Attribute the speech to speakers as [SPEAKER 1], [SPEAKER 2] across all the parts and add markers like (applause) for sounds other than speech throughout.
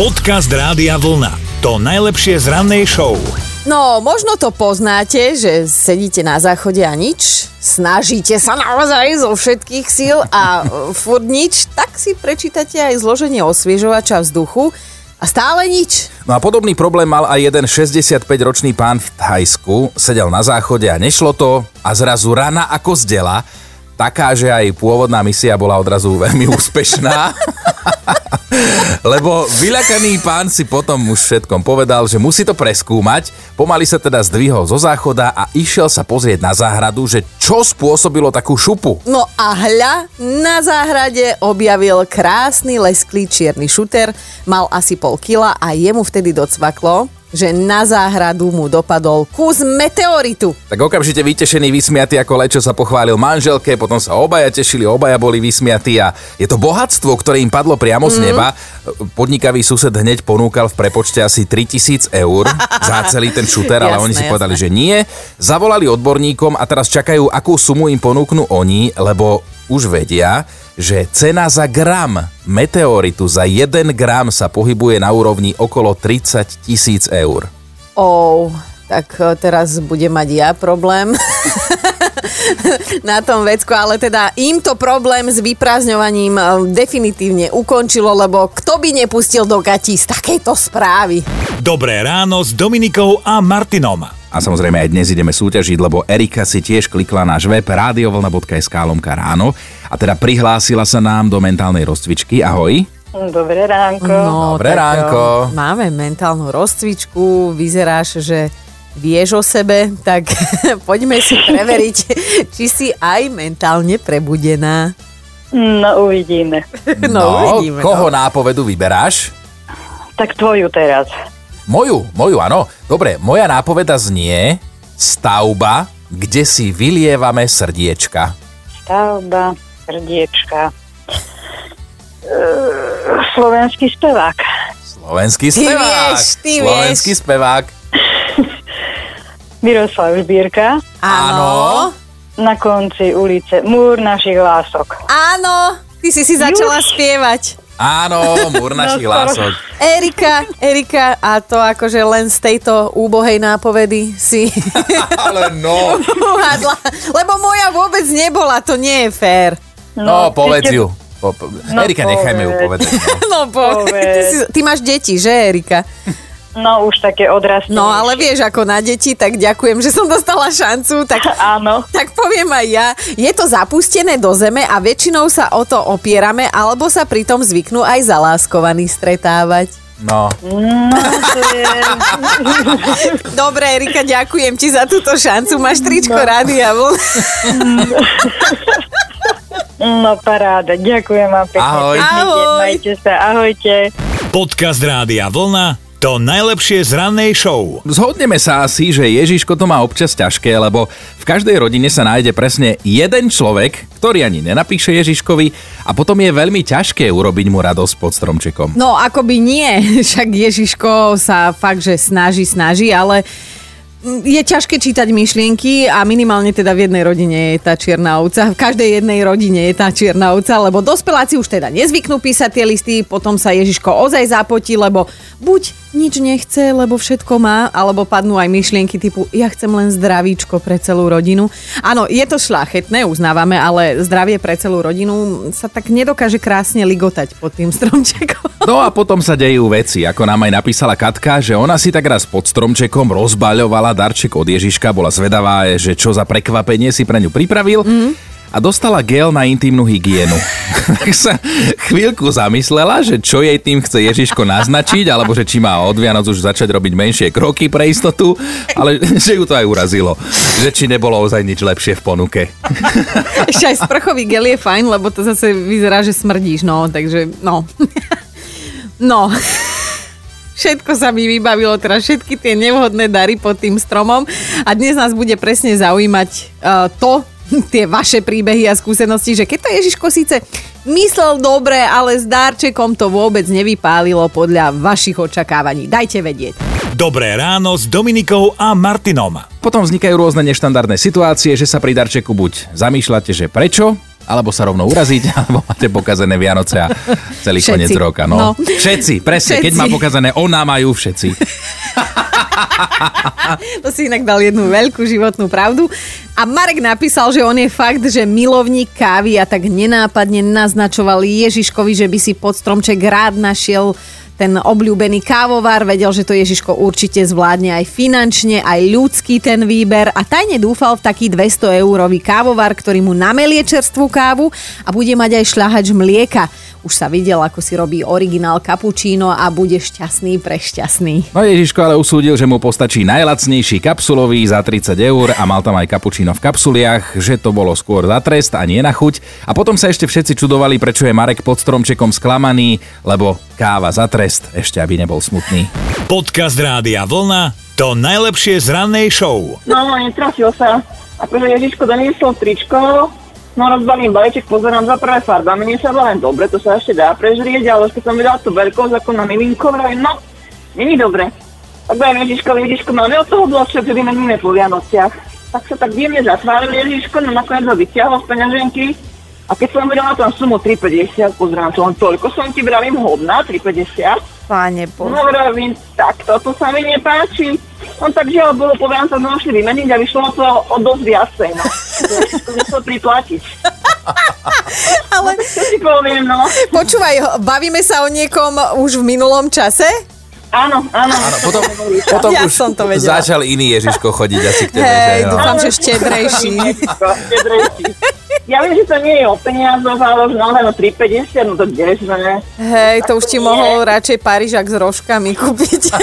[SPEAKER 1] Podcast Rádia Vlna. To najlepšie z rannej show.
[SPEAKER 2] No, možno to poznáte, že sedíte na záchode a nič, snažíte sa naozaj zo všetkých síl a e, furt nič, tak si prečítate aj zloženie osviežovača vzduchu a stále nič.
[SPEAKER 3] No a podobný problém mal aj jeden 65-ročný pán v Thajsku. Sedel na záchode a nešlo to a zrazu rana ako zdela. Taká, že aj pôvodná misia bola odrazu veľmi úspešná. (laughs) Lebo vyľakaný pán si potom už všetkom povedal, že musí to preskúmať. Pomaly sa teda zdvihol zo záchoda a išiel sa pozrieť na záhradu, že čo spôsobilo takú šupu.
[SPEAKER 2] No a hľa, na záhrade objavil krásny lesklý čierny šuter, mal asi pol kila a jemu vtedy docvaklo, že na záhradu mu dopadol kus meteoritu.
[SPEAKER 3] Tak okamžite vytešený, vysmiatý ako Lečo sa pochválil manželke, potom sa obaja tešili, obaja boli vysmiatí a je to bohatstvo, ktoré im padlo priamo mm. z mhm. neba. Podnikavý sused hneď ponúkal v prepočte asi 3000 eur za (laughs) celý ten šuter, ale jasné, oni si jasné. povedali, že nie. Zavolali odborníkom a teraz čakajú, akú sumu im ponúknú oni, lebo už vedia, že cena za gram meteoritu za 1 gram sa pohybuje na úrovni okolo 30 tisíc eur.
[SPEAKER 2] Oh, tak e, teraz bude mať ja problém (laughs) na tom vecku, ale teda im to problém s vyprázdňovaním e, definitívne ukončilo, lebo kto by nepustil do gatí z takejto správy?
[SPEAKER 1] Dobré ráno s Dominikou a Martinom.
[SPEAKER 3] A samozrejme aj dnes ideme súťažiť, lebo Erika si tiež klikla náš web radiovlna.sk lomka ráno a teda prihlásila sa nám do mentálnej rozcvičky. Ahoj.
[SPEAKER 4] Dobré ránko.
[SPEAKER 2] No,
[SPEAKER 3] Dobré ránko.
[SPEAKER 2] Máme mentálnu rozcvičku, vyzeráš, že vieš o sebe, tak (laughs) poďme si preveriť, (laughs) či si aj mentálne prebudená.
[SPEAKER 4] No, uvidíme. (laughs)
[SPEAKER 3] No, no uvidíme. Koho no. nápovedu vyberáš?
[SPEAKER 4] Tak tvoju teraz.
[SPEAKER 3] Moju, moju, áno. Dobre, moja nápoveda znie stavba, kde si vylievame srdiečka.
[SPEAKER 4] Stavba, srdiečka. Uh, slovenský spevák.
[SPEAKER 3] Slovenský spevák.
[SPEAKER 2] Ty vieš, ty
[SPEAKER 3] Slovenský
[SPEAKER 2] vieš.
[SPEAKER 3] spevák. (laughs)
[SPEAKER 4] Miroslav Žbírka.
[SPEAKER 2] Áno.
[SPEAKER 4] Na konci ulice Múr našich lások.
[SPEAKER 2] Áno, ty si si začala Juž. spievať.
[SPEAKER 3] Áno, múr (laughs) našich no, lások.
[SPEAKER 2] Erika, Erika, a to akože len z tejto úbohej nápovedy si... (laughs)
[SPEAKER 3] Ale no.
[SPEAKER 2] Uhadla, lebo moja vôbec nebola, to nie je fér.
[SPEAKER 3] No, no povedz ju. Po, po, no, Erika, povedz. nechajme ju povedať.
[SPEAKER 2] No, (laughs) no povedz. Ty, si, ty máš deti, že Erika?
[SPEAKER 4] No, už také odrastenie.
[SPEAKER 2] No, ale vieš, ako na deti, tak ďakujem, že som dostala šancu. Tak, (laughs)
[SPEAKER 4] Áno.
[SPEAKER 2] Tak poviem aj ja. Je to zapustené do zeme a väčšinou sa o to opierame, alebo sa pritom zvyknú aj zaláskovaní stretávať.
[SPEAKER 3] No.
[SPEAKER 4] no. (laughs)
[SPEAKER 2] Dobre, Erika, ďakujem ti za túto šancu. Máš tričko no. Rádia (laughs)
[SPEAKER 4] No paráda, ďakujem vám pekne.
[SPEAKER 3] Ahoj.
[SPEAKER 2] Ahoj.
[SPEAKER 4] Majte sa, ahojte.
[SPEAKER 1] Podcast Rádia Vlna to najlepšie z rannej show.
[SPEAKER 3] Zhodneme sa asi, že Ježiško to má občas ťažké, lebo v každej rodine sa nájde presne jeden človek, ktorý ani nenapíše Ježiškovi a potom je veľmi ťažké urobiť mu radosť pod stromčekom.
[SPEAKER 2] No, akoby nie, (laughs) však Ježiško sa fakt, že snaží, snaží, ale je ťažké čítať myšlienky a minimálne teda v jednej rodine je tá čierna ovca. V každej jednej rodine je tá čierna ovca, lebo dospeláci už teda nezvyknú písať tie listy, potom sa Ježiško ozaj zapotí, lebo buď nič nechce, lebo všetko má, alebo padnú aj myšlienky typu ja chcem len zdravíčko pre celú rodinu. Áno, je to šľachetné, uznávame, ale zdravie pre celú rodinu sa tak nedokáže krásne ligotať pod tým stromčekom. (laughs)
[SPEAKER 3] No a potom sa dejú veci, ako nám aj napísala Katka, že ona si tak raz pod stromčekom rozbaľovala darček od Ježiška, bola zvedavá, že čo za prekvapenie si pre ňu pripravil. Mm. A dostala gel na intimnú hygienu. (laughs) tak sa chvíľku zamyslela, že čo jej tým chce Ježiško naznačiť, alebo že či má od Vianoc už začať robiť menšie kroky pre istotu, ale (laughs) že ju to aj urazilo. Že či nebolo ozaj nič lepšie v ponuke. (laughs)
[SPEAKER 2] Ešte aj sprchový gel je fajn, lebo to zase vyzerá, že smrdíš, no, takže no. No. Všetko sa mi vybavilo, teda všetky tie nevhodné dary pod tým stromom a dnes nás bude presne zaujímať uh, to, (laughs) tie vaše príbehy a skúsenosti, že keď to Ježiško síce myslel dobre, ale s dárčekom to vôbec nevypálilo podľa vašich očakávaní. Dajte vedieť.
[SPEAKER 1] Dobré ráno s Dominikou a Martinom.
[SPEAKER 3] Potom vznikajú rôzne neštandardné situácie, že sa pri darčeku buď zamýšľate, že prečo, alebo sa rovno uraziť, (laughs) alebo máte pokazené Vianoce a celý
[SPEAKER 2] Všetci.
[SPEAKER 3] koniec roka. No.
[SPEAKER 2] No.
[SPEAKER 3] Všetci, presne, keď
[SPEAKER 2] Všetci.
[SPEAKER 3] má pokazené ona, majú všetci. (laughs)
[SPEAKER 2] To si inak dal jednu veľkú životnú pravdu. A Marek napísal, že on je fakt, že milovník kávy a tak nenápadne naznačoval Ježiškovi, že by si pod stromček rád našiel ten obľúbený kávovar, vedel, že to Ježiško určite zvládne aj finančne, aj ľudský ten výber a tajne dúfal v taký 200 eurový kávovar, ktorý mu namelie čerstvú kávu a bude mať aj šľahač mlieka. Už sa videl, ako si robí originál cappuccino a bude šťastný pre šťastný.
[SPEAKER 3] No Ježiško ale usúdil, že mu postačí najlacnejší kapsulový za 30 eur a mal tam aj kapučíno v kapsuliach, že to bolo skôr za trest a nie na chuť. A potom sa ešte všetci čudovali, prečo je Marek pod stromčekom sklamaný, lebo káva za trest, ešte aby nebol smutný.
[SPEAKER 1] Podcast Rádia Vlna to najlepšie z rannej show.
[SPEAKER 5] No, netrafil sa. Akože Ježiško doniesol tričko, no rozbalím balíček, pozerám za prvé farbami, sa len dobre, to sa ešte dá prežrieť, ale keď som videla tú veľkosť ako na milinko, vravím, no, není dobre. Tak dajem Ježiško, Ježiško, máme od toho bloček, že vymeníme po Vianociach. Tak sa tak jemne zatváril Ježiško, no nakoniec ho vyťahol z peňaženky. A keď som videla tam sumu 3,50, pozerám, čo len toľko som ti vravím hodná, 3,50.
[SPEAKER 2] Páne Bože.
[SPEAKER 5] No vravím, tak toto sa mi nepáči. No tak žiaľ bolo, poviem sa našli vymeniť a vyšlo to o dosť viacej, no. To musel priplatiť. (laughs)
[SPEAKER 2] Ale
[SPEAKER 5] Čo si poviem, no.
[SPEAKER 2] počúvaj, bavíme sa o niekom už v minulom čase?
[SPEAKER 5] Áno, áno.
[SPEAKER 3] Áno, potom, potom
[SPEAKER 2] Ja
[SPEAKER 3] už
[SPEAKER 2] som to vedela.
[SPEAKER 3] začal iný Ježiško chodiť asi k tebe.
[SPEAKER 2] Hej,
[SPEAKER 3] že, no.
[SPEAKER 2] dúfam, že štedrejší.
[SPEAKER 5] Štedrejší. Ja viem, že to nie je o peniazoch, ale už naozaj no 3,50, no to kde sme.
[SPEAKER 2] Hej, to už ti mohol radšej Parížak s rožkami kúpiť. (laughs)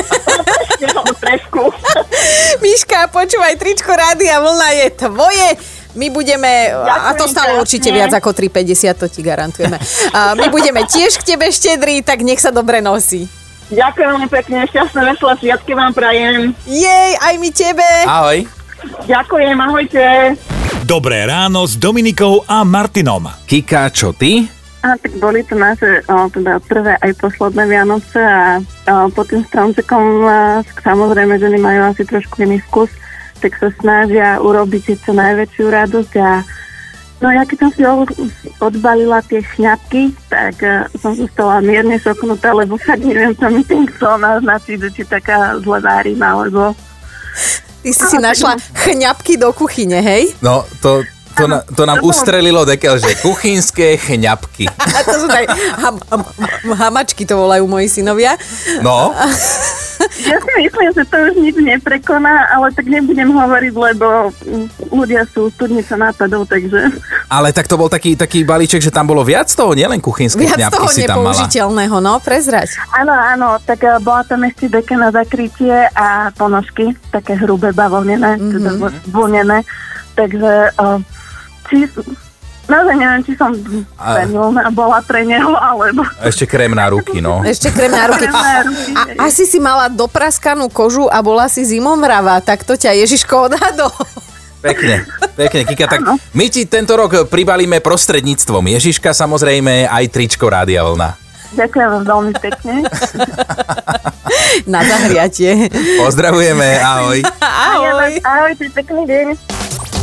[SPEAKER 2] Miška, počúvaj, tričko Rádia Vlna je tvoje. My budeme, a to
[SPEAKER 5] krásne.
[SPEAKER 2] určite viac ako 3,50, to ti garantujeme. A my budeme tiež k tebe štedrí, tak nech sa dobre nosí.
[SPEAKER 5] Ďakujem veľmi pekne, šťastné, veselé sviatky vám prajem.
[SPEAKER 2] Jej, aj my tebe.
[SPEAKER 3] Ahoj.
[SPEAKER 5] Ďakujem, ahojte.
[SPEAKER 1] Dobré ráno s Dominikou a Martinom.
[SPEAKER 3] Kika, čo ty?
[SPEAKER 6] A tak boli to naše o, teda prvé aj posledné Vianoce a o, pod tým stromčekom samozrejme ženy majú asi trošku iný vkus, tak sa snažia urobiť čo najväčšiu radosť a no ja keď som si odbalila tie šňapky, tak a, som sa stala mierne šoknutá, lebo fakt neviem, čo mi tým chcel naznačiť, či taká zle várim, alebo
[SPEAKER 2] Ty si si našla chňapky do kuchyne, hej?
[SPEAKER 3] No, to, to, na, to nám ustrelilo dekel, že kuchynské chňapky.
[SPEAKER 2] To sú tak ham, ham, hamačky, to volajú moji synovia.
[SPEAKER 3] No,
[SPEAKER 6] Ja si myslím, že to už nič neprekoná, ale tak nebudem hovoriť, lebo ľudia sú studnice nápadov, takže...
[SPEAKER 3] ale tak to bol taký, taký balíček, že tam bolo viac toho, nielen kuchynské
[SPEAKER 2] Viac toho
[SPEAKER 3] si tam mala.
[SPEAKER 2] nepoužiteľného, no, prezrať.
[SPEAKER 6] Áno, áno, tak eh, bola tam ešte deka na zakrytie a ponožky, také hrubé bavlnené, mm-hmm. teda vl- vlnené, takže uh, či... Naozaj neviem, či som
[SPEAKER 3] A-
[SPEAKER 6] a... bola pre neho, alebo...
[SPEAKER 3] Ešte krém na ruky, no.
[SPEAKER 2] Ešte krem na ruky. A, asi si mala dopraskanú kožu a bola si zimomrava, tak to ťa Ježiško odhadol.
[SPEAKER 3] Pekne, pekne, Kika. Tak my ti tento rok pribalíme prostredníctvom Ježiška, samozrejme aj tričko Rádia Vlna.
[SPEAKER 6] Ďakujem vám veľmi pekne.
[SPEAKER 2] Na zahriatie.
[SPEAKER 3] Pozdravujeme, ahoj.
[SPEAKER 2] Ahoj.
[SPEAKER 6] Ahojte, pekný deň.